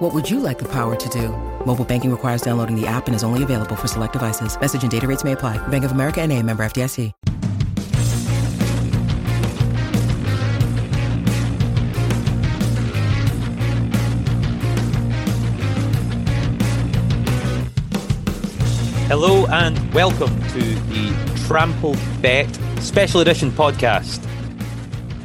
What would you like the power to do? Mobile banking requires downloading the app and is only available for select devices. Message and data rates may apply. Bank of America and a member FDIC. Hello and welcome to the Trampled Bet Special Edition podcast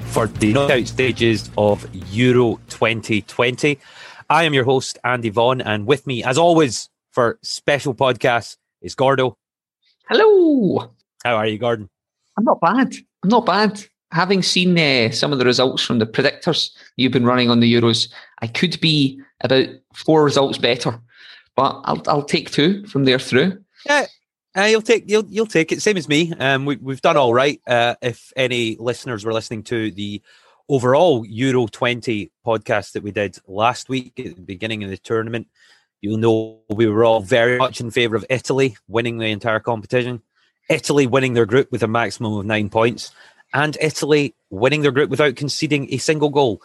for the knockout stages of Euro 2020. I am your host, Andy Vaughan, and with me, as always, for special podcasts is Gordo. Hello. How are you, Gordon? I'm not bad. I'm not bad. Having seen uh, some of the results from the predictors you've been running on the Euros, I could be about four results better, but I'll, I'll take two from there through. Yeah, uh, you'll take you'll you'll take it. Same as me. Um, we we've done all right. Uh, if any listeners were listening to the overall Euro 20 podcast that we did last week at the beginning of the tournament, you'll know we were all very much in favour of Italy winning the entire competition, Italy winning their group with a maximum of nine points, and Italy winning their group without conceding a single goal,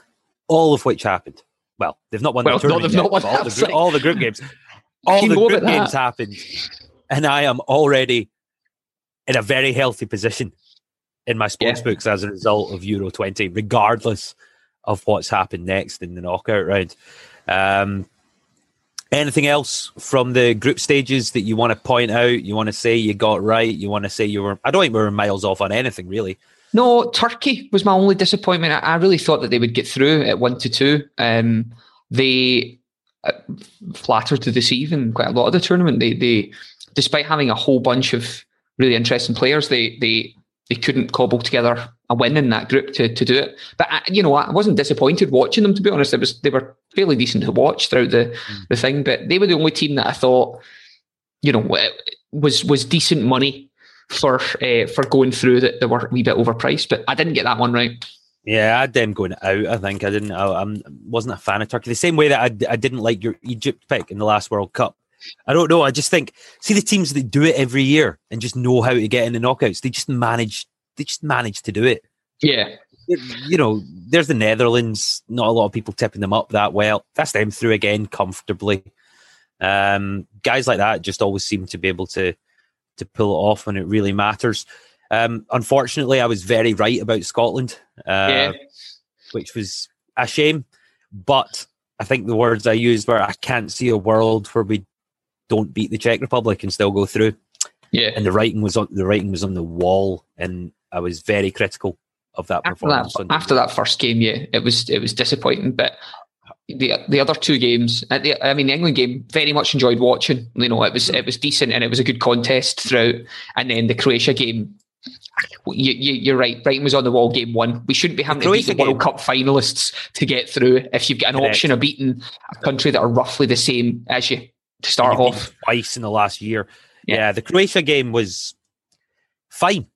all of which happened. Well, they've not won Well, the no, tournament they've not yet, won all, the, group- all the group games. All the group games happened, and I am already in a very healthy position in my sports Yeah. books as a result of Euro 20, regardless of what's happened next in the knockout round. Um, anything else from the group stages that you want to point out? You want to say you got right? You want to say you were? I don't think we were miles off on anything really. No, Turkey was my only disappointment. I, I really thought that they would get through at one to two. Um, they uh, flattered to deceive in quite a lot of the tournament. They, they, despite having a whole bunch of really interesting players, they, they, they couldn't cobble together a win in that group to, to do it. But I, you know, I wasn't disappointed watching them. To be honest, it was they were fairly decent to watch throughout the, the thing. But they were the only team that I thought, you know, was was decent money for uh, for going through that they were a wee bit overpriced, but I didn't get that one right. Yeah, I had them going out. I think I didn't. I, I wasn't a fan of Turkey. The same way that I, I didn't like your Egypt pick in the last World Cup. I don't know. I just think see the teams that do it every year and just know how to get in the knockouts. They just manage. They just manage to do it. Yeah, You know, there's the Netherlands. Not a lot of people tipping them up that well. That's them through again comfortably. Um, guys like that just always seem to be able to to pull it off when it really matters. Um, unfortunately, I was very right about Scotland. Uh, yeah, which was a shame. But I think the words I used were I can't see a world where we don't beat the Czech Republic and still go through. yeah. And the writing was on the writing was on the wall, and I was very critical of that After performance. on- after that first game, yeah, it was it was disappointing. But the the other two games, uh, the, I mean, the England game, very much enjoyed watching. You know, it was it was decent and it was a good contest throughout. And then the Croatia game. You, you, you're right. Brighton was on the wall game one. We shouldn't be having to beat the World Cup finalists to get through. If you've got an Correct. option of beating a country that are roughly the same as you to start off, twice in the last year. Yeah. Yeah. the Croatia game was fine.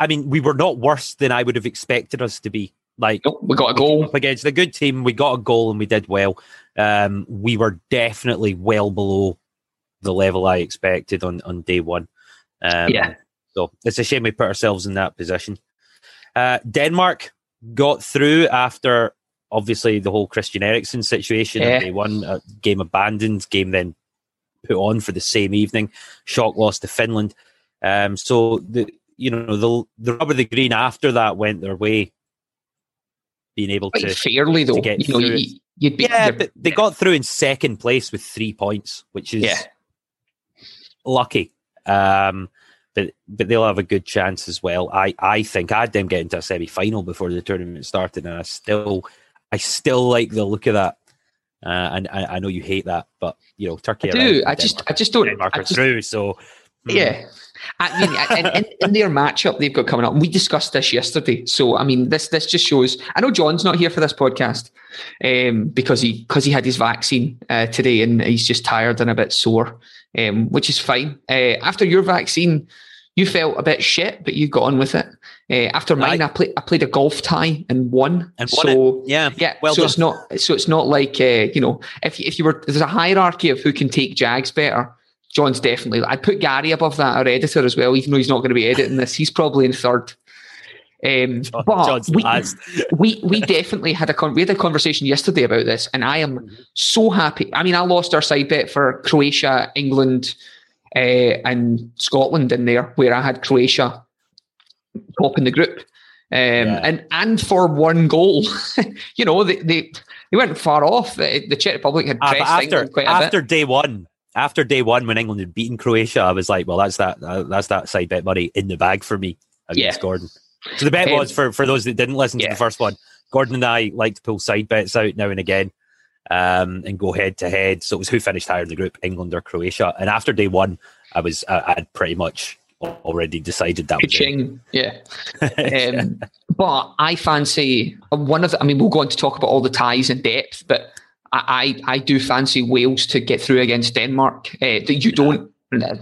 I mean, we were not worse than I would have expected us to be. Like Nope, we got a goal. against a good team. We got a goal and we did well. Um, we were definitely well below the level I expected on, on day one. Um, Yeah. So it's a shame we put ourselves in that position. Uh, Denmark got through after obviously the whole Christian Eriksen situation. Yeah. Day one, uh, game abandoned, game then put on for the same evening. Shock loss to Finland. Um, so the you know the the rubber the green after that went their way. Being able Quite to fairly though. get You know, through you, you'd be yeah, but they got through in second place with three points, which is Yeah. lucky. Um, but but they'll have a good chance as well. I, I think I had them get into a semi final before the tournament started, and I still I still like the look of that. Uh, and I, I know you hate that, but you know Turkey. I do. I just Denmark- I just don't. Denmark just- through, so mm, Yeah. I mean, in, in, in their matchup they've got coming up, we discussed this yesterday. So, I mean, this this just shows. I know John's not here for this podcast um, because he because he had his vaccine uh, today and he's just tired and a bit sore, um, which is fine. Uh, after your vaccine, You felt a bit shit, but you got on with it. Uh, after mine, I, I played I played a golf tie and won. And won so it. yeah, yeah. Well so done. it's not so it's not like uh, you know if if you were there's a hierarchy of who can take Jags better. John's definitely. I'd put Gary above that, our editor as well, even though he's not going to be editing this. He's probably in third. Um, John- but we, we we definitely had a con- we had a conversation yesterday about this, and I am so happy. I mean, I lost our side bet for Croatia, England, and Scotland in there, where I had Croatia top in the group, um, and and for one goal, you know they they, they weren't far off. The, the Czech Republic had Ah, pressed after a after bit. day one, after day one, when England had beaten Croatia, I was like, well, that's that uh, that's that side bet money in the bag for me against Yeah. Gordon. So the bet Um, was for for those that didn't listen to the first one. Gordon and I like to pull side bets out now and again. Um, and go head to head. So it was who finished higher in the group, England or Croatia. And after day one, I was I, I'd pretty much already decided that. Yeah. Um, but I fancy one of the, I mean, we'll go on to talk about all the ties in depth, but I, I, I do fancy Wales to get through against Denmark. Uh, that you don't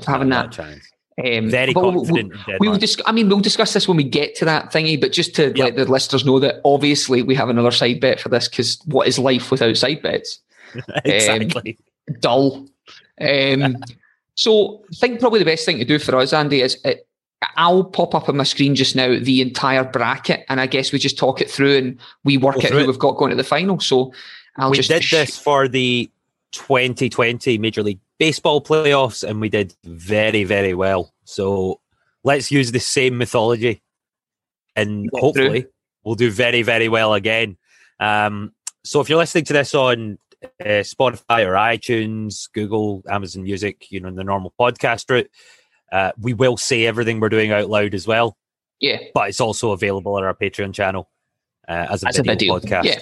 having that. chance. Um, Very we'll- confident. in We will Denmark. dis- I mean, we'll discuss this when we get to that thingy, but just to Yep. let the listeners know that obviously we have another side bet for this because what is life without side bets? exactly. dull. Um, so I think probably the best thing to do for us, Andy, is it, I'll pop up on my screen just now the entire bracket, and I guess we just talk it through and we work Go out who it. we've got going to the final. So I'll we just did this for the 2020 Major League Baseball playoffs, and we did very, very well. So let's use the same mythology, and Get hopefully we'll do very, very well again. Um, so if you're listening to this on uh, Spotify or iTunes, Google, Amazon Music, you know, in the normal podcast route, uh, we will say everything we're doing out loud as well. yeah, But it's also available on our Patreon channel uh, as a that's a video, video. podcast Yeah,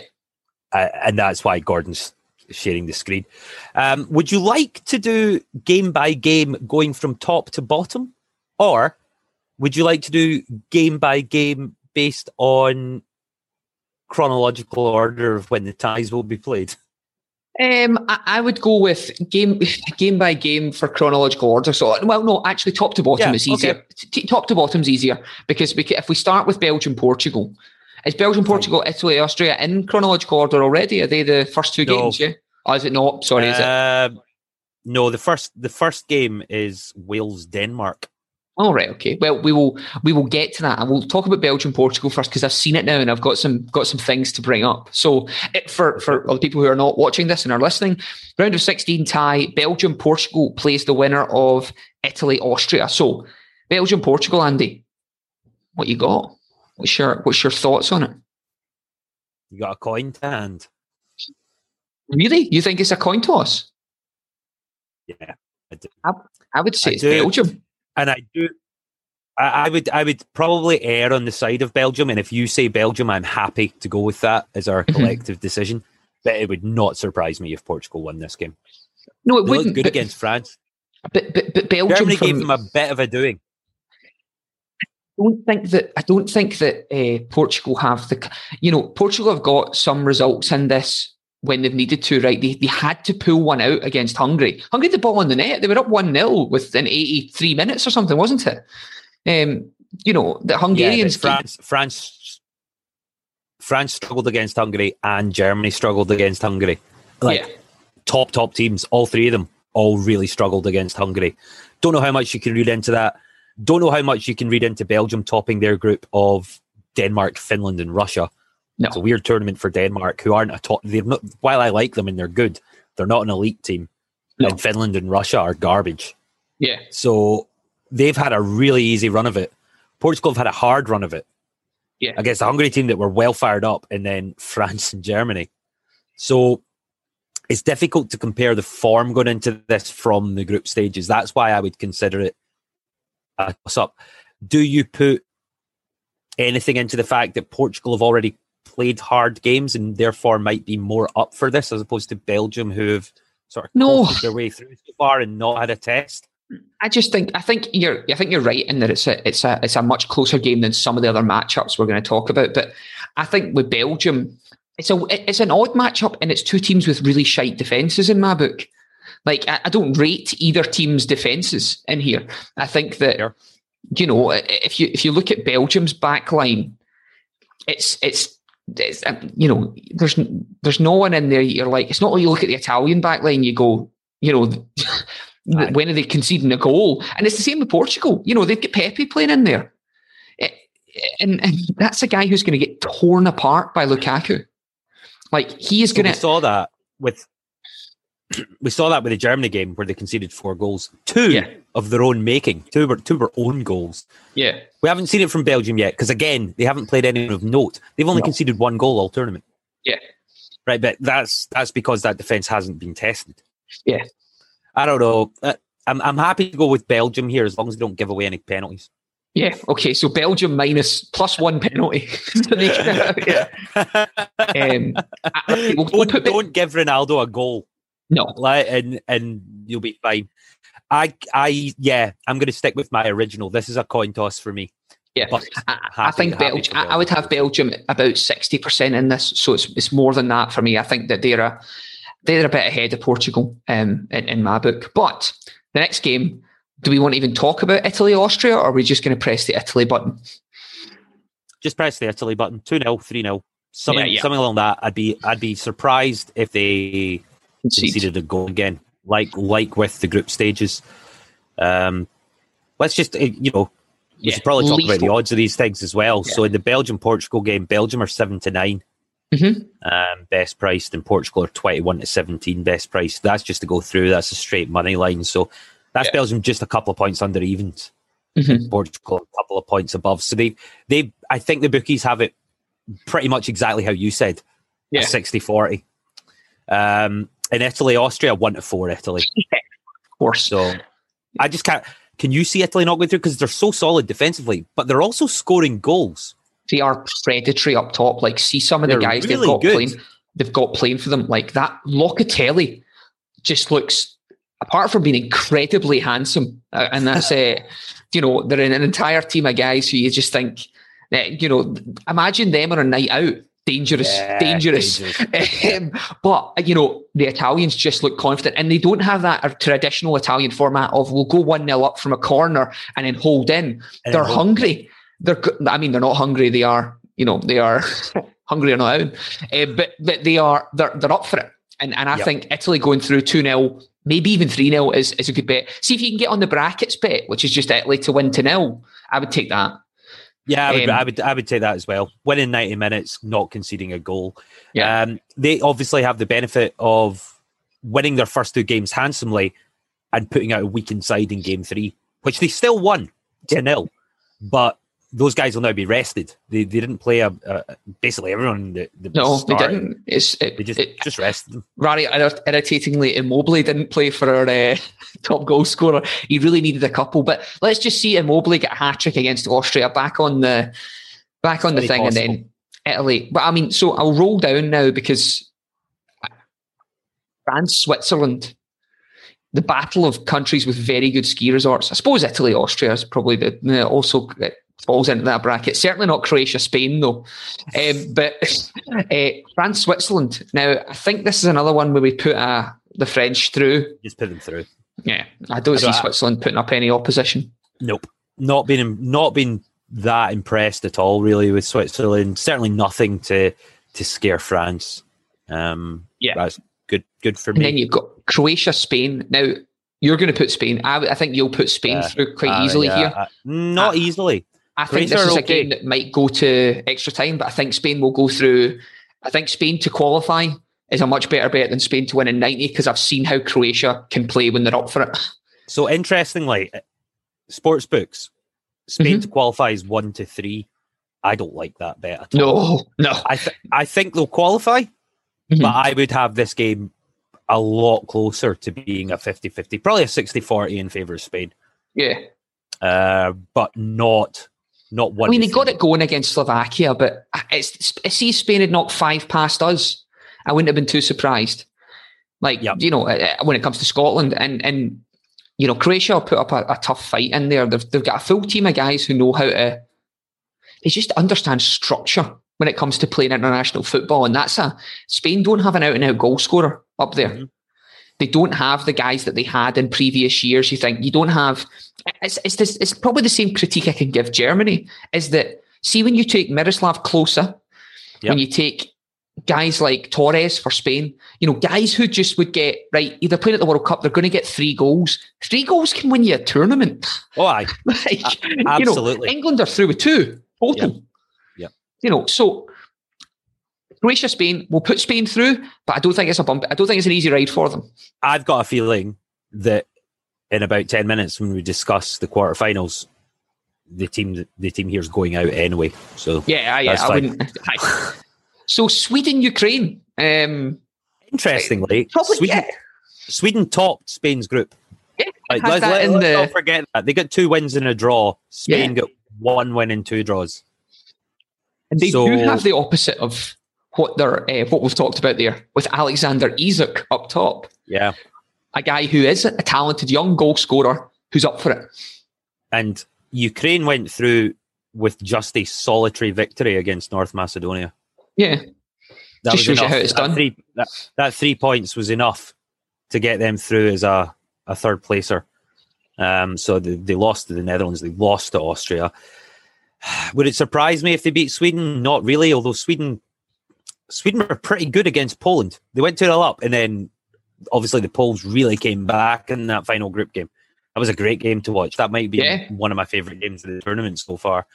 uh, and that's why Gordon's sharing the screen. Um, would you like to do game by game, going from top to bottom, or would you like to do game by game based on chronological order of when the ties will be played? Um, I, I would go with game game by game for chronological order. So, well, no, actually, top to bottom Yeah, is easier. okay. T- top to bottom's easier because we, if we start with Belgium, Portugal, is Belgium, Portugal, Italy, Austria in chronological order already? Are they the first two No. games? Yeah, or is it not? Sorry, is it? Um, no, the first the first game is Wales Denmark. All right, okay. Well, we will we will get to that, and we'll talk about Belgium, Portugal first because I've seen it now, and I've got some got some things to bring up. So, it, for for the people who are not watching this and are listening, round of sixteen tie, Belgium, Portugal plays the winner of Italy, Austria. So, Belgium, Portugal, Andy, what you got? What's your what's your thoughts on it? You got a coin to hand. Really, you think it's a coin toss? Yeah, I do. I would say I it's do. Belgium. and I do. I, I would I would probably err on the side of Belgium, and if you say Belgium, I'm happy to go with that as our Mhm. collective decision. But it would not surprise me if Portugal won this game. No, it They wouldn't. good but, against France. but, but, but Belgium Germany from- gave them a bit of a doing. Don't think that I don't think that uh, Portugal have the you know Portugal have got some results in this when they've needed to right they, they had to pull one out against Hungary Hungary had the ball on the net they were up 1-0 within 83 minutes or something wasn't it um you know the Hungarians but France, France, France struggled against Hungary, and Germany struggled against Hungary. Like yeah top top teams, all three of them, all really struggled against Hungary. Don't know how much you can read into that. Don't know how much you can read into Belgium topping their group of Denmark, Finland, and Russia. No. It's a weird tournament for Denmark, who aren't a top. They're not. While I like them and they're good, they're not an elite team. No. And Finland and Russia are garbage. yeah So they've had a really easy run of it. Portugal have had a hard run of it. Yeah. Against a Hungary team that were well fired up, and then France and Germany. So it's difficult to compare the form going into this from the group stages. That's why I would consider it Uh, a toss up. Do you put anything into the fact that Portugal have already played hard games and therefore might be more up for this as opposed to Belgium who have sort of No. their way through so far and not had a test? I just think I think you're I think you're right in that it's a it's a it's a much closer game than some of the other matchups we're going to talk about. But I think with Belgium, it's a it's an odd matchup and it's two teams with really shite defenses in my book. Like I, I don't rate either team's defenses in here. I think that you know, if you if you look at Belgium's back line, it's it's. it's um, you know, there's there's no one in there. You're like, it's not like you look at the Italian back line. You go, you know, when are they conceding a goal? And it's the same with Portugal. You know, they've got Pepe playing in there, and, and that's a guy who's going to get torn apart by Lukaku. Like he is So going to. saw that with we saw that with the Germany game where they conceded four goals, two Yeah. of their own making, two were two were own goals. Yeah, We haven't seen it from Belgium yet because again they haven't played anyone of note. They've only No. conceded one goal all tournament. Yeah. right, but that's that's because that defense hasn't been tested. Yeah. I don't know. Uh, I'm I'm happy to go with Belgium here as long as they don't give away any penalties. yeah. Okay, so Belgium minus plus one penalty. yeah. Um, I- we'll, we'll don't, Be- don't give Ronaldo a goal. No. like, and and you'll be fine. I I yeah, I'm going to stick with my original. This is a coin toss for me. Yeah, But I, I think Belgium. I, I would have Belgium about sixty percent in this, so it's it's more than that for me. I think that they're a they're a bit ahead of Portugal um, in, in my book. But the next game, do we want to even talk about Italy Austria, or are we just going to press the Italy button? Just press the Italy button. Two 0 three 0 something Yeah, yeah. something along that. I'd be I'd be surprised if they. Conceded a goal again, like like with the group stages. Um, let's just you know we Yeah, should probably talk about the odds of these things as well. Yeah. So in the Belgium Portugal game, Belgium are seven to 9 Mhm. um, best priced, and Portugal are twenty one to seventeen best priced. That's just to go through. That's a straight money line. So that's Yeah. Belgium just a couple of points under evens. Mhm. Portugal a couple of points above. So they they I think the bookies have it pretty much exactly how you said. Yeah. A 60-40. Um in Italy, Austria one to four Italy. Of course. So I just can't can you see Italy not going through? Because they're so solid defensively, but they're also scoring goals. they are predatory up top. Like, see some of the They're guys they've got good. playing. They've got playing for them. Like that Locatelli just looks, apart from being incredibly handsome, uh, and that's uh, you know they're in an entire team of guys who you just think, that, you know, imagine them on a night out. Dangerous, Yeah, dangerous. um, but you know the Italians just look confident, and they don't have that traditional Italian format of we'll go one 0 up from a corner and then hold in And they're hungry. They're, I mean, they're not hungry. They are, you know, they are hungry or not. Uh, but but they are, they're they're up for it. And and I Yep. think Italy going through two 0 maybe even three 0 is is a good bet. See if you can get on the brackets bet, which is just Italy to win to nil. I would take that. Yeah, I would, Um, I would, I would take that as well. Winning ninety minutes, not conceding a goal. Yeah. Um, they obviously have the benefit of winning their first two games handsomely and putting out a weakened side in game three, which they still won to nil. But those guys will now be rested. They, they didn't play a, a basically everyone. That, that No, they didn't. It's it, They just it, just rested them. Rari irri- irritatingly, Immobile didn't play for our uh, top goal scorer. He really needed a couple. But let's just see Immobile get a hat trick against Austria back on the back on the Very thing, and then Italy. But I mean, so I'll roll down now because France, Switzerland, the battle of countries with very good ski resorts. I suppose Italy, Austria is probably the the- also uh, falls into that bracket. Certainly not Croatia, Spain though. Um, but uh, France, Switzerland. Now, I think this is another one where we put uh, the French through. Just put them through. Yeah, I don't I see don't- Switzerland putting up any opposition. Nope. Not been not been that impressed at all, really, with Switzerland. Certainly nothing to to scare France. Um, Yeah. that's good. Good for me. And then you've got Croatia, Spain. Now, you're going to put Spain. I, I think you'll put Spain through quite Uh, easily yeah, here. uh, not Uh, easily. I think Croatia this is are a game that might go to extra time, but I think Spain will go through. I think Spain to qualify is a much better bet than Spain to win in 90 because I've seen how Croatia can play when they're up for it. So interestingly, sports books, Spain Mm-hmm. to qualify is one to three. I don't like that bet at all. No, no. I th- I think they'll qualify, Mhm. but I would have this game a lot closer to being a 50-50, probably a 60-40 in favour of Spain. Yeah. Uh, but not not one. I mean, they got it going against Slovakia, but it's, see, Spain had knocked five past us. I wouldn't have been too surprised. Like, Yep. you know, uh, when it comes to Scotland and, and you know, Croatia put up a, a tough fight in there. They've, they've got a full team of guys who know how to, they just understand structure when it comes to playing international football. And that's a, Spain don't have an out and out goal scorer up there. Mhm. They don't have the guys that they had in previous years. You think you don't have. It's it's this. It's probably the same critique I can give Germany. Is that see when you take Miroslav Klose, Yep. when you take guys like Torres for Spain, you know, guys who just would get right, either playing at the World Cup, they're going to get three goals. Three goals can win you a tournament. Oh, aye. like, you know, absolutely. England are through with two total. Yep. You know, so Croatia, Spain, we'll put Spain through, but I don't think it's a bump. I don't think it's an easy ride for them. I've got a feeling that in about ten minutes when we discuss the quarterfinals, the team the team here is going out anyway. So Yeah, I, yeah, I wouldn't. aye. So Sweden, Ukraine. Um, interestingly, probably Sweden, yeah, Sweden topped Spain's group. yeah. Like, let's, let, us the- not forget that they got two wins and a draw. Spain Yeah. got one win and two draws. And they So- do have the opposite of what they're uh, what we've talked about there with Alexander Isak up top, Yeah, a guy who is a talented young goal scorer who's up for it. and Ukraine went through with just a solitary victory against North Macedonia. Yeah, That Just shows you how it's that done. Three, that, that three points was enough to get them through as a, a third placer. Um, so they, they lost to the Netherlands, they lost to Austria. Would it surprise me if they beat Sweden? Not really, although Sweden Sweden were pretty good against Poland. They went 2 0 up, and then obviously the Poles really came back in that final group game. That was a great game to watch. That might be Yeah. one of my favourite games of the tournament so far.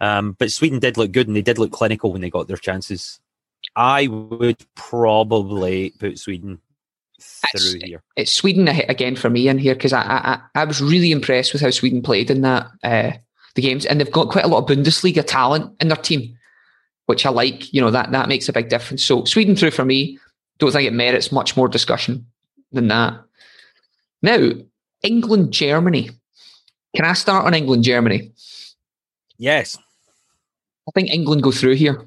Um, but Sweden did look good and they did look clinical when they got their chances. I would probably put Sweden through here. it's Sweden again for me in here because I, I I- I was really impressed with how Sweden played in that uh, the games, and they've got quite a lot of Bundesliga talent in their team, which I like. You know that that makes a big difference. So Sweden through for me. Don't think it merits much more discussion than that. Now England Germany. Can I start on England Germany? Yes. I think England go through here,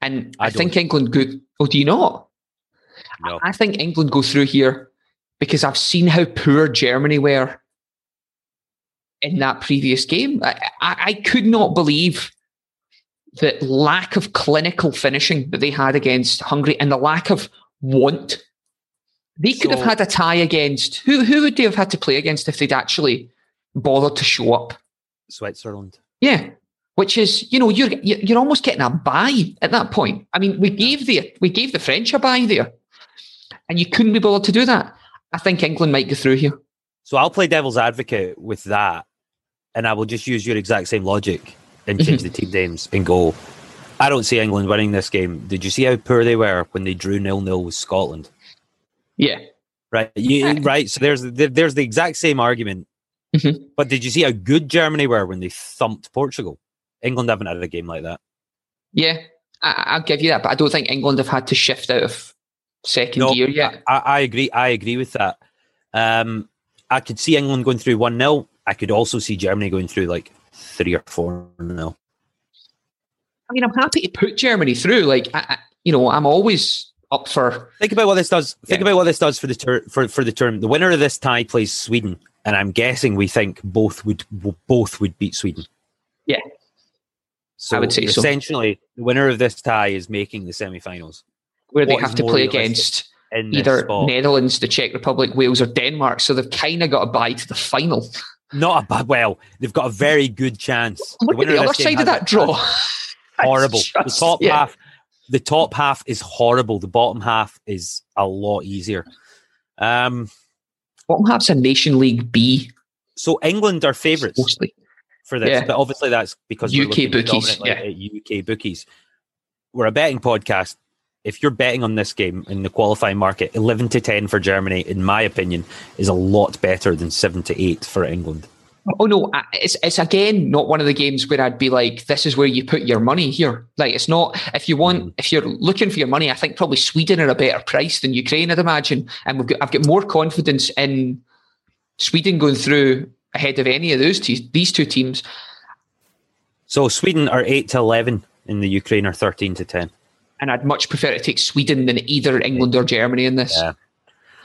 and I, I think. England go. Oh, do you not? No. I think England go through here because I've seen how poor Germany were in that previous game. I, I, I could not believe the lack of clinical finishing that they had against Hungary and the lack of want. They could have had a tie against who? Who would they have had to play against if they'd actually bothered to show up? Switzerland. Yeah, which is you know you're you're you're almost getting a buy at that point. I mean, we gave the we gave the French a buy there, and you couldn't be bothered to do that. I think England might go through here. So I'll play devil's advocate with that, and I will just use your exact same logic and change the team names and go. I don't see England winning this game. Did you see how poor they were when they drew nil nil with Scotland? Yeah, Right, you, Right. right. So there's there- there's the exact same argument. Mhm. But did you see how good Germany were when they thumped Portugal? England haven't had a game like that. yeah, I, I'll give you that, but I don't think England have had to shift out of second No, gear yet. I, I agree. I agree with that. Um, I could see England going through one 0 I could also see Germany going through like three or four 0 I mean, I'm happy to put Germany through. Like, I, I, you know, I'm always up for. Think about what this does. Think Yeah. about what this does for the tour, for for the term. The winner of this tie plays Sweden, and I'm guessing we think both would both would beat Sweden. Yeah. So I would say so. essentially, the winner of this tie is making the semi-finals Where they have to play against either spot. Netherlands, the Czech Republic, Wales, or Denmark. So they've kind of got a bye to the final. Not a bad. Well, they've got a very good chance. Look at the other side of that draw. horrible. It's the top yeah. half, the top half is horrible. The bottom half is a lot easier. Um, Bottom half's a Nation League B so England are favourites mostly. for this, Yeah. but obviously that's because we're UK bookies, at UK bookies. We're a betting podcast. If you're betting on this game in the qualifying market, eleven to ten for Germany, in my opinion, is a lot better than seven to eight for England. Oh no, it's it's again not one of the games where I'd be like, this is where you put your money here. Like it's not if you want Mm. if you're looking for your money, I think probably Sweden are a better price than Ukraine, I'd imagine. And we've got I've got more confidence in Sweden going through ahead of any of those two these two teams. So Sweden are eight to eleven, and the Ukraine are thirteen to ten. And I'd much prefer to take Sweden than either England or Germany in this. Yeah.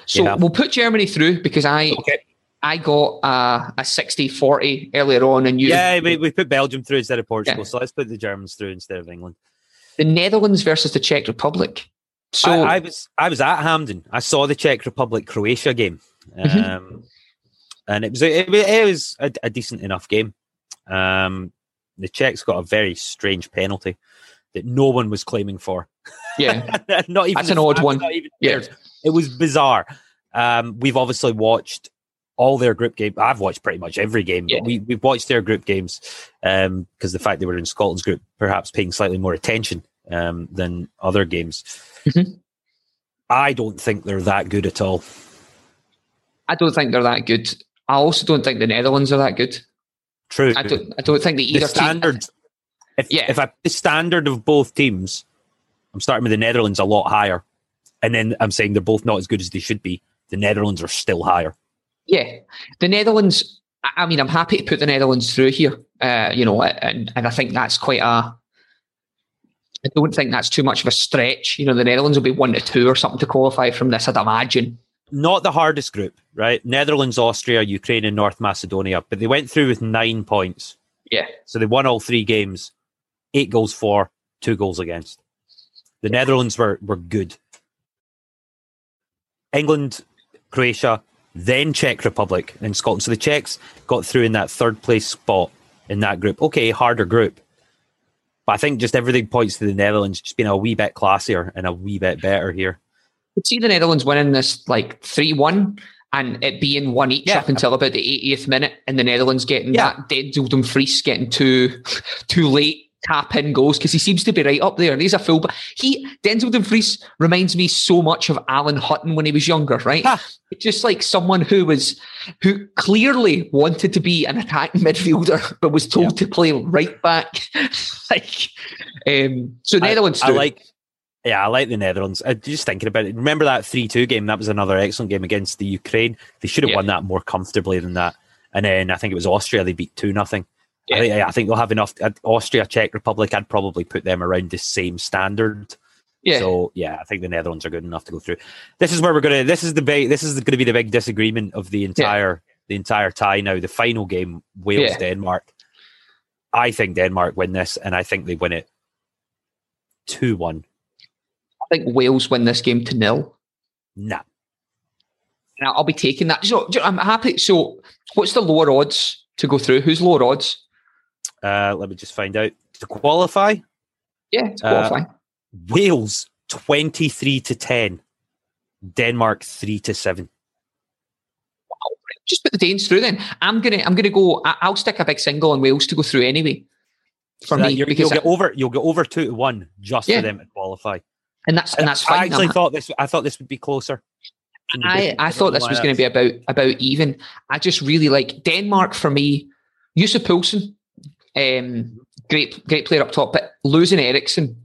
So Yeah. we'll put Germany through because I Okay. I got uh, a 60-40 earlier on and you Yeah, we, we put Belgium through instead of Portugal, Yeah. so let's put the Germans through instead of England. the Netherlands versus the Czech Republic. So I, I was I was at Hampden. I saw the Czech Republic Croatia game, um, Mhm. and it was a, it, it was a, a decent enough game. Um, the Czechs got a very strange penalty that no one was claiming for. yeah, not even That's an odd one. Yeah. It was bizarre. Um, we've obviously watched all their group games. I've watched pretty much every game, Yeah. but we we've watched their group games because the fact they were in Scotland's group, perhaps paying slightly more attention um, than other games. Mhm. I don't think they're that good at all. I don't think they're that good. I also don't think the Netherlands are that good. True. I don't. I don't think the the either team. If, Yeah. if I the standard of both teams, I'm starting with the Netherlands a lot higher, and then I'm saying they're both not as good as they should be. The Netherlands are still higher. Yeah, the Netherlands. I I mean, I'm happy to put the Netherlands through here. Uh, you know, and and I think that's quite a. I don't think that's too much of a stretch. You know, the Netherlands will be one to two or something to qualify from this. I'd imagine. not the hardest group, right? Netherlands, Austria, Ukraine, and North Macedonia, but they went through with nine points. Yeah, So they won all three games, eight goals for, two goals against. The Netherlands were, were good. England, Croatia, then Czech Republic and Scotland. So the Czechs got through in that third place spot in that group. Okay, harder group. But I think just everything points to the Netherlands just being a wee bit classier and a wee bit better here. could see the Netherlands winning this like three one. And it being one each Yeah. up until about the 80th minute, and the Netherlands getting Yeah. that Denzel Dumfries getting two, too late tap in goals because he seems to be right up there. And he's a full, but he Denzel Dumfries reminds me so much of Alan Hutton when he was younger, right? Ha. Just like someone who was who clearly wanted to be an attacking midfielder, but was told to play right back. like, um, so Netherlands. I, through. like, yeah, I like the Netherlands. Uh, just thinking about it, remember that three-two game? That was another excellent game against the Ukraine. They should have Yeah. won that more comfortably than that. And then I think it was Austria. They beat two nothing. Yeah. I, think, I think they'll have enough. uh, Austria, Czech Republic. I'd probably put them around the same standard. yeah. So yeah, I think the Netherlands are good enough to go through. This is where we're gonna. This is the big. This is going to be the big disagreement of the entire the entire tie. Now the final game, Wales Yeah. Denmark. I think Denmark win this, and I think they win it two one. I think Wales win this game to nil. Nah, And I'll be taking that. So do you know, I'm happy. So, what's the lower odds to go through? Who's lower odds? Uh, let me just find out to qualify. Yeah, to Uh. Wales twenty three to ten, Denmark three to seven. Just put the Danes through. Then I'm gonna I'm gonna go. I- I'll stick a big single on Wales to go through anyway. For So me, you're, you'll get over you'll get over two to one just Yeah. for them to qualify. and that's and that's I fine. actually I'm- thought this. I thought this would be closer. I, I thought this was going to be about about even. I just really like Denmark for me. Yussuf Poulsen, um, great great player up top, but losing Eriksen,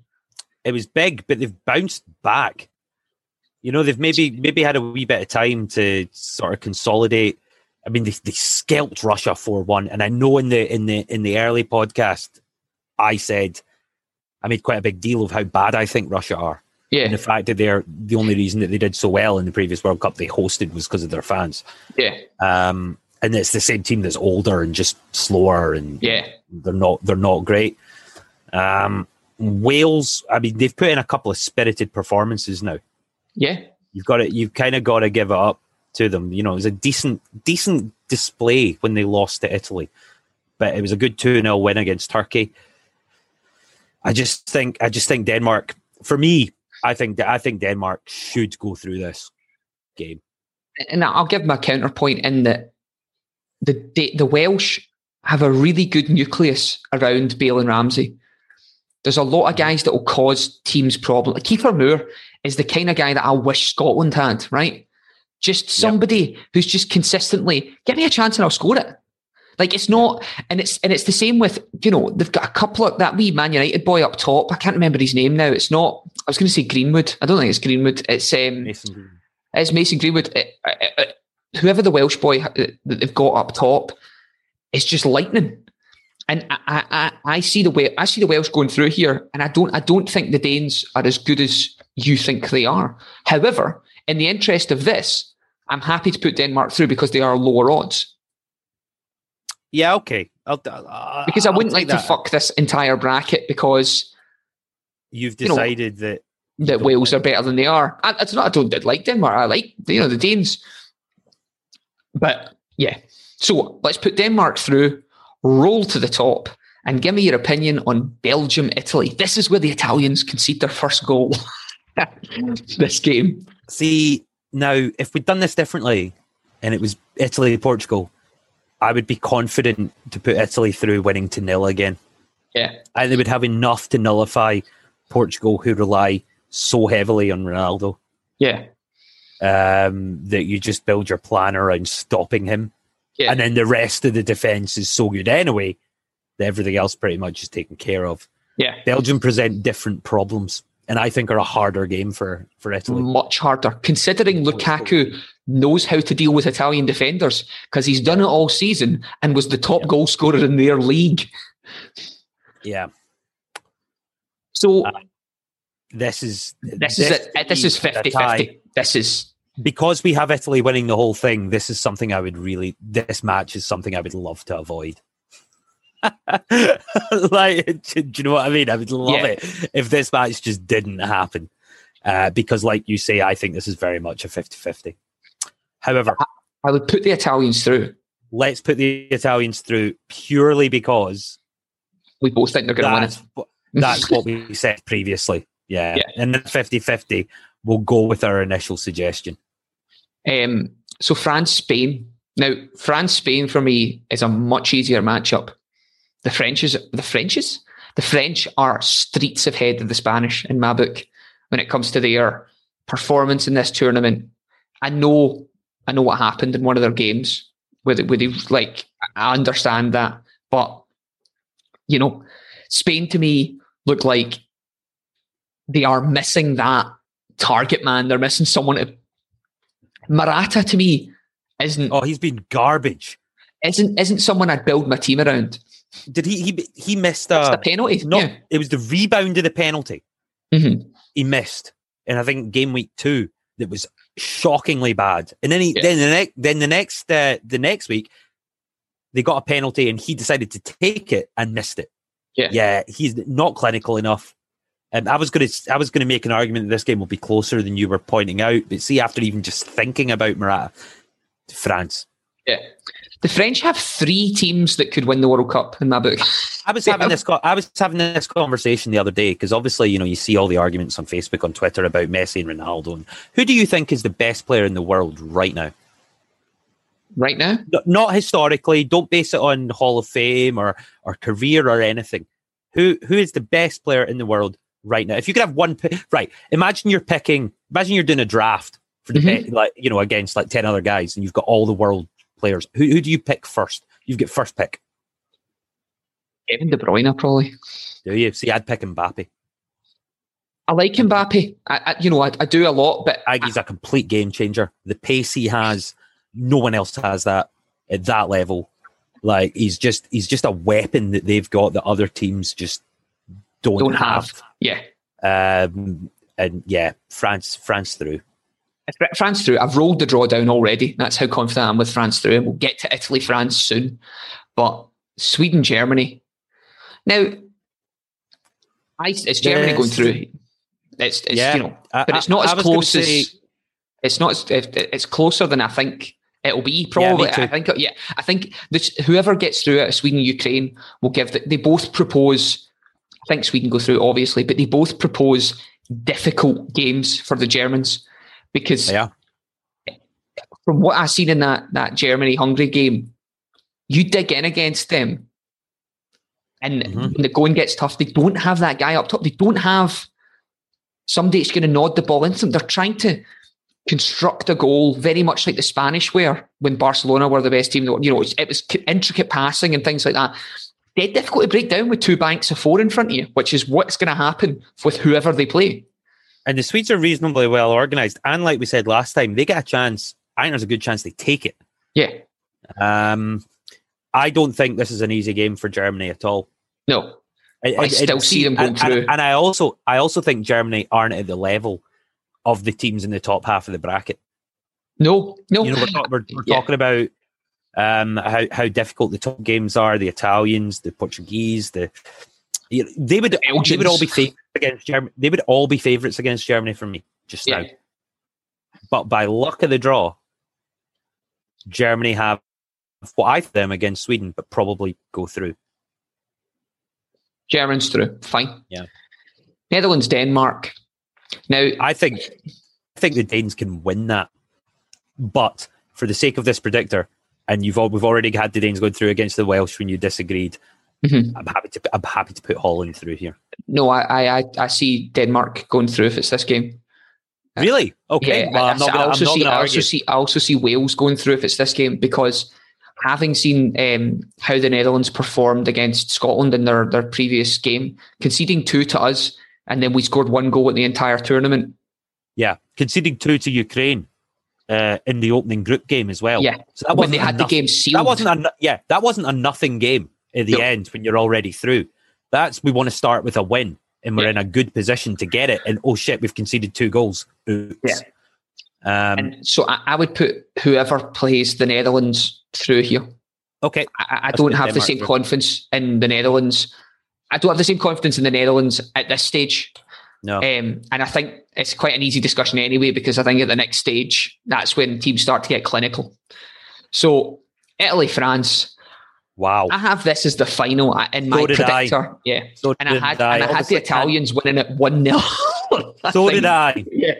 it was big, but they've bounced back. You know, they've maybe maybe had a wee bit of time to sort of consolidate. I mean, they, they scalped Russia four one, and I know in the in the in the early podcast, I said I made quite a big deal of how bad I think Russia are, yeah, and the fact that they're the only reason that they did so well in the previous World Cup they hosted was because of their fans. yeah, Um, and it's the same team that's older and just slower, and yeah, they're not they're not great. Um, Wales, I mean, they've put in a couple of spirited performances now. yeah. You've got it. You've kind of got to give it up to them. You know, it was a decent decent display when they lost to Italy, but it was a good two 0 win against Turkey. I just think I just think Denmark. For me, I think I think Denmark should go through this game. and I'll give my counterpoint in that the the, Welsh have a really good nucleus around Bale and Ramsey. There's a lot of guys that will cause teams problems. Like Kiefer Moore is the kind of guy that I wish Scotland had, right? Just somebody who's just consistently give me a chance and I'll score it. Like it's not, and it's and it's the same with you know they've got a couple of that wee Man United boy up top. I can't remember his name now. It's not. I was going to say Greenwood. I don't think it's Greenwood. It's um, Mason Green. it's Mason Greenwood. Uh, uh, uh, whoever the Welsh boy uh, that they've got up top is just lightning. And I, I, I- see the way I see the Welsh going through here, and I don't I don't think the Danes are as good as you think they are. However, in the interest of this, I'm happy to put Denmark through because they are lower odds. Yeah, okay. I'll, I'll, Because I wouldn't like that. to fuck this entire bracket because You've you know- decided that that Wales are better than they are. I, it's not I don't like Denmark. I like you know the Danes, but yeah. So let's put Denmark through, roll to the top, and give me your opinion on Belgium, Italy. This is where the Italians concede their first goal. this game. See now, if we'd done this differently, and it was Italy Portugal, I would be confident to put Italy through winning to nil again. Yeah, and they would have enough to nullify Portugal, who rely so heavily on Ronaldo. Yeah. Um, that you just build your plan around stopping him. Yeah. And then the rest of the defense is so good anyway that everything else pretty much is taken care of. Yeah. Belgium present different problems and I think are a harder game for, for Italy. Much harder, considering Lukaku knows how to deal with Italian defenders because he's done it all season and was the top yeah. goal scorer in their league. Yeah. So uh, this is this, this is a, this is 50-50. This is because we have Italy winning the whole thing. This is something I would really. This match is something I would love to avoid. like, do, you know what I mean? I would love yeah. it if this match just didn't happen. Uh, because, like you say, I think this is very much a 50 50. However, I would put the Italians through. Let's put the Italians through purely because we both think they're going to win it. that's what we said previously. Yeah. yeah. And then 50 50, we'll go with our initial suggestion. Um, so, France Spain. Now, France Spain for me is a much easier matchup. The French is the Frenches. The French are streets ahead of the Spanish in my book when it comes to their performance in this tournament. I know, I know what happened in one of their games where they, where they like. I understand that, but you know, Spain to me look like they are missing that target man. They're missing someone to. Morata to me isn't. Oh, he's been garbage. Isn't isn't someone I'd build my team around. Did he? He he missed a the penalty. No, yeah. it was the rebound of the penalty. Mm-hmm. He missed, and I think game week two that was shockingly bad. And then he yeah. then the next then the next uh, the next week they got a penalty and he decided to take it and missed it. Yeah, yeah, he's not clinical enough. And I was going to I was going to make an argument that this game will be closer than you were pointing out, but see, after even just thinking about Morata, France. Yeah, the French have three teams that could win the World Cup in my book. I was having this. I was having this conversation the other day because obviously, you know, you see all the arguments on Facebook, on Twitter about Messi and Ronaldo. And who do you think is the best player in the world right now? Right now, not historically. Don't base it on Hall of Fame or or career or anything. Who who is the best player in the world right now? If you could have one, right? Imagine you're picking. Imagine you're doing a draft for the mm-hmm. like you know against like ten other guys, and you've got all the world players. Who, who do you pick first? You get first pick. Kevin De Bruyne, probably. Do you? See, I'd pick Mbappe. I like Mbappe. I, I you know, I, I, do a lot, but I, he's a complete game changer. The pace he has, no one else has that at that level. Like he's just he's just a weapon that they've got that other teams just don't, don't have. have. Yeah. Um, and yeah, France France through. France through. I've rolled the draw down already. That's how confident I am with France through. And we'll get to Italy, France soon. But Sweden, Germany. Now, I, it's Germany yes. going through. It's, it's yeah. you know, but it's not I, as I close say, as it's not. It's closer than I think it'll be. Probably, yeah, I think. Yeah, I think this, whoever gets through it, Sweden, Ukraine, will give. The, they both propose. I think Sweden go through, obviously, but they both propose difficult games for the Germans because yeah. from what I've seen in that that Germany Hungary game, you dig in against them, and mm-hmm. when the going gets tough, they don't have that guy up top. They don't have somebody that's going to nod the ball into them. They're trying to construct a goal very much like the Spanish were when Barcelona were the best team. You know, it was intricate passing and things like that. Dead difficult to break down with two banks of four in front of you, which is what's going to happen with whoever they play. And the Swedes are reasonably well organised. And like we said last time, they get a chance. I think there's a good chance they take it. Yeah. Um, I don't think this is an easy game for Germany at all. No. I, I, still see them going and, through. And, and I also I also think Germany aren't at the level of the teams in the top half of the bracket. No, no. You know, we're, we're, we're yeah. talking about um, how, how difficult the top games are, the Italians, the Portuguese, the you know, they would the they would all be facing against Germany. They would all be favourites against Germany for me just Yeah. now. But by luck of the draw, Germany have what I them against Sweden, but probably go through. Germans through. Fine. Yeah. Netherlands, Denmark. Now, I think I think the Danes can win that. But for the sake of this predictor, and you've all, we've already had the Danes going through against the Welsh when you disagreed. Mhm. I'm happy to I'm happy to put Holland through here. no, I, I, I- I see Denmark going through if it's this game. Really? Okay. Yeah, well, I, I'm not I gonna, I'm also see, I also see, I also see Wales going through if it's this game because having seen um, how the Netherlands performed against Scotland in their their previous game, conceding two to us, and then we scored one goal in the entire tournament. Yeah, conceding two to Ukraine uh, in the opening group game as well. Yeah, so that when they had the game sealed. That wasn't a yeah. That wasn't a nothing game at the No. end when you're already through. That's we want to start with a win and we're Yeah. in a good position to get it. And oh shit, we've conceded two goals. Oops. Yeah. Um, and so I, I would put whoever plays the Netherlands through here. okay. I, I don't have the same through. confidence in the Netherlands. I don't have the same confidence in the Netherlands at this stage. No. Um, and I think it's quite an easy discussion anyway, because I think at the next stage, that's when teams start to get clinical. So, Italy, France, wow. I have this as the final uh, in my So did I. predictor. Yeah. So And I had, and I had the Italians winning it 1 0. So did I. Yeah.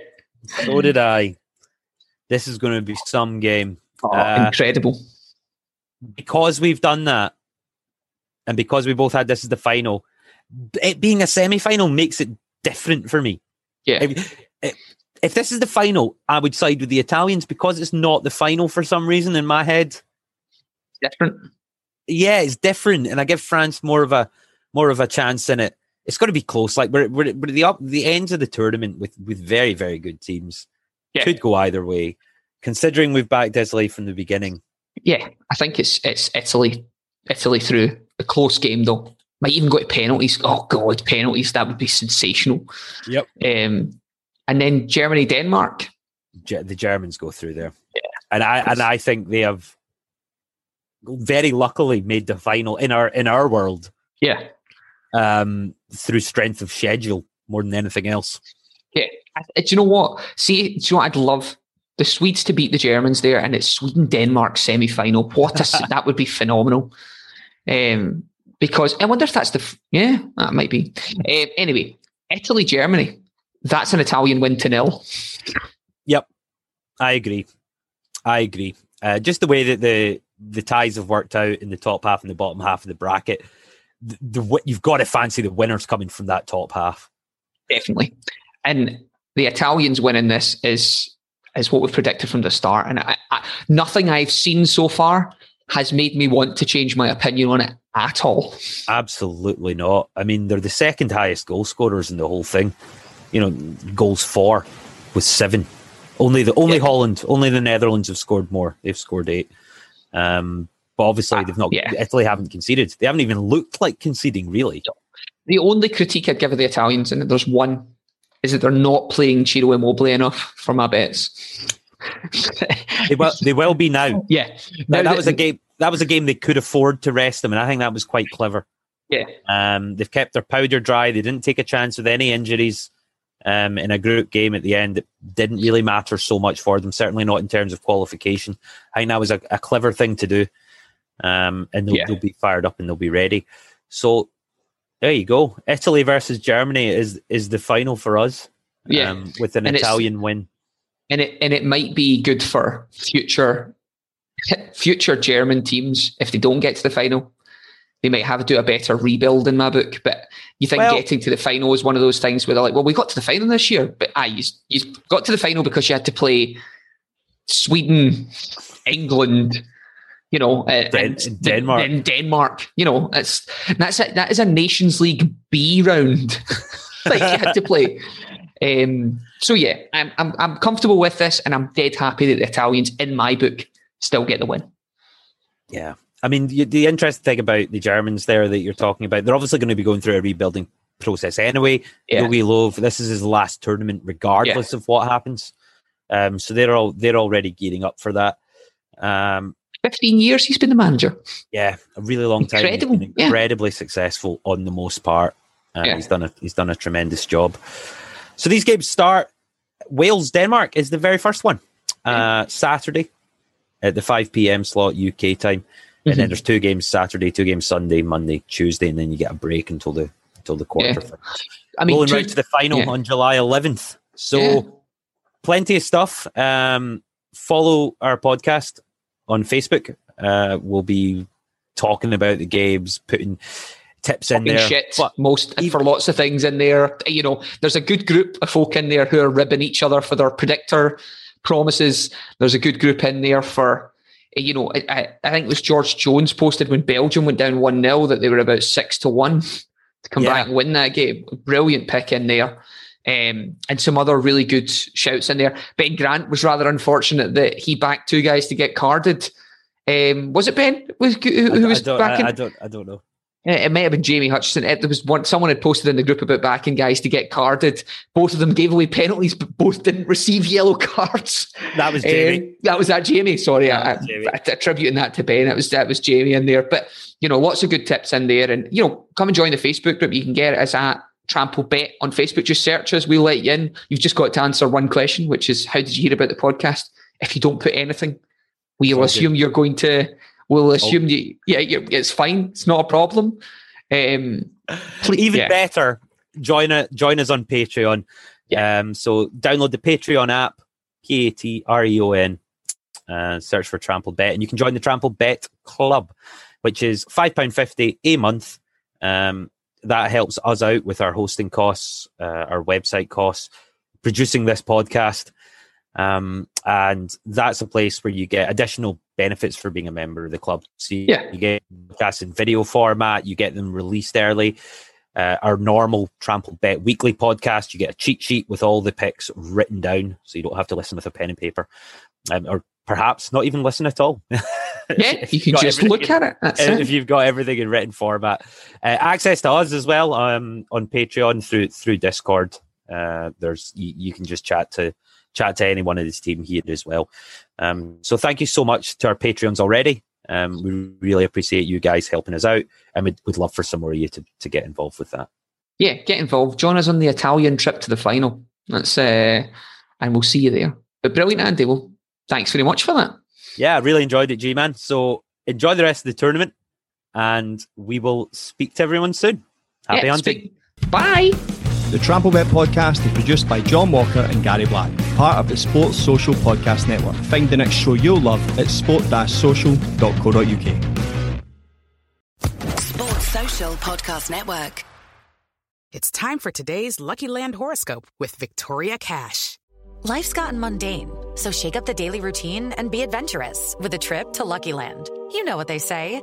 So did I. This is going to be some game. Oh, Uh, incredible. because we've done that, and because we both had this as the final, it being a semi final makes it different for me. Yeah. If, if- if this is the final, I would side with the Italians because it's not the final for some reason in my head. Different. Yeah, it's different, and I give France more of a more of a chance in it. It's going to be close. Like we're, we're, we're at the up the ends of the tournament with with very very good teams. Yeah. Could go either way. Considering we've backed Italy from the beginning, Yeah, I think it's it's Italy, Italy through a close game though. Might even go to penalties. Oh god, penalties! That would be sensational. Yep. Um, and then Germany, Denmark. Ge- the Germans go through there. And I and I think they have very luckily made the final in our in our world Yeah, um, through strength of schedule more than anything else. yeah. Do you know what? See, do you know what I'd love the Swedes to beat the Germans there, and it's Sweden Denmark semi final. What a that would be phenomenal. Um, because I wonder if that's the f- yeah that might be. Um, anyway, Italy, Germany. That's an Italian win to nil. Yep, I agree. I agree. Uh, just the way that the the ties have worked out in the top half and the bottom half of the bracket, the, the you've got to fancy the winners coming from that top half. definitely. And the Italians winning this is is what we've predicted from the start. And I, I, nothing I've seen so far has made me want to change my opinion on it at all. Absolutely not. I mean, they're the second highest goal scorers in the whole thing. You know, goals for with seven. Only the only Yeah. Holland, only the Netherlands have scored more. They've scored eight. Um, but obviously Ah, they've not. yeah. Italy haven't conceded. They haven't even looked like conceding really. The only critique I'd give of the Italians, and there's one, is that they're not playing Ciro Immobile enough for my bets. They will. They will be now. yeah. Now, Now that was a game. That was a game they could afford to rest them, and I think that was quite clever. Yeah. Um, they've kept their powder dry. They didn't take a chance with any injuries um, in a group game at the end. It didn't really matter so much for them. Certainly not in terms of qualification. I think that was a, a clever thing to do, um, and they'll, Yeah. they'll be fired up and they'll be ready. So there you go. Italy versus Germany is is the final for us. Yeah. um, with an And Italian win. and it and it might be good for future future German teams if they don't get to the final. They might have to do a better rebuild in my book. But you think Well- getting to the final is one of those things where they're like, well, we got to the final this year, but ah, you, you got to the final because you had to play Sweden, England, you know, uh, Den- and Denmark. then Denmark. You know, that's that's a, that is a Nations League B round. like you had to play. Um, so yeah, I'm, I'm I'm comfortable with this, and I'm dead happy that the Italians, in my book, still get the win. Yeah. I mean, the, the interesting thing about the Germans there that you're talking about, they're obviously going to be going through a rebuilding process anyway. Yeah. Jogi Löw, this is his last tournament, regardless of what happens. Um, so they're all they're already gearing up for that. Um, Fifteen years he's been the manager. yeah, a really long time. He's Incredible, been yeah. incredibly successful on the most part. Uh, yeah. He's done a he's done a tremendous job. So these games start. Wales Denmark is the very first one. Uh, Saturday at the five p.m. slot UK time, and mm-hmm. then there's two games Saturday, two games Sunday, Monday, Tuesday, and then you get a break until the until the quarter. Yeah. I mean, rolling two, right to the final yeah. on July 11th. So yeah. plenty of stuff. Um, follow our podcast on Facebook. Uh, we'll be talking about the games, putting tips in there. Shit, but most even, for lots of things in there. You know, there's a good group of folk in there who are ribbing each other for their predictor promises. There's a good group in there for. You know, I, I think it was George Jones posted when Belgium went down 1 0 that they were about six to one to come yeah. back and win that game. Brilliant pick in there. Um, and some other really good shouts in there. Ben Grant was rather unfortunate that he backed two guys to get carded. Um, was it Ben? Was who, who was I backing? I, I, don't. I don't know. It may have been Jamie Hutchinson. It, there was one. Someone had posted in the group about backing guys to get carded. Both of them gave away penalties, but both didn't receive yellow cards. That was Jamie. Um, that was that Jamie. Sorry, I, Jamie. I, attributing that to Ben. It was that was Jamie in there. But you know, lots of good tips in there. And you know, come and join the Facebook group. You can get us at Trample Bet on Facebook. Just search us. We'll let you in. You've just got to answer one question, which is how did you hear about the podcast? If you don't put anything, we'll so assume good. you're going to. We'll assume oh. you. Yeah, it's fine. It's not a problem. Um, please, Even yeah. better, join a, join us on Patreon. Yeah. Um, so download the Patreon app, P A T R E O N, uh, search for Trample Bet, and you can join the Trample Bet Club, which is five pound fifty a month. Um, that helps us out with our hosting costs, uh, our website costs, producing this podcast. Um, and that's a place where you get additional benefits for being a member of the club. So you, yeah. you get podcasts in video format, you get them released early. Uh, our normal Trample Bet weekly podcast, you get a cheat sheet with all the picks written down, so you don't have to listen with a pen and paper, um, or perhaps not even listen at all. yeah, you can just look at it. That's if it. you've got everything in written format, uh, access to us as well um, on Patreon through through Discord. Uh, there's you, you, can just chat to chat to anyone of this team here as well. Um, so thank you so much to our Patreons already. Um, we really appreciate you guys helping us out, and we'd, we'd love for some more of you to, to get involved with that. Yeah, get involved. Join us on the Italian trip to the final. That's uh, and we'll see you there. But brilliant, Andy. Well, thanks very much for that. Yeah, I really enjoyed it, G man. So enjoy the rest of the tournament, and we will speak to everyone soon. Happy yeah, hunting. Speak. Bye. The Trample Bet podcast is produced by John Walker and Gary Black, part of the Sports Social Podcast Network. Find the next show you'll love at sport-social.co.uk. Sports Social Podcast Network. It's time for today's Lucky Land horoscope with Victoria Cash. Life's gotten mundane, so shake up the daily routine and be adventurous with a trip to Lucky Land. You know what they say.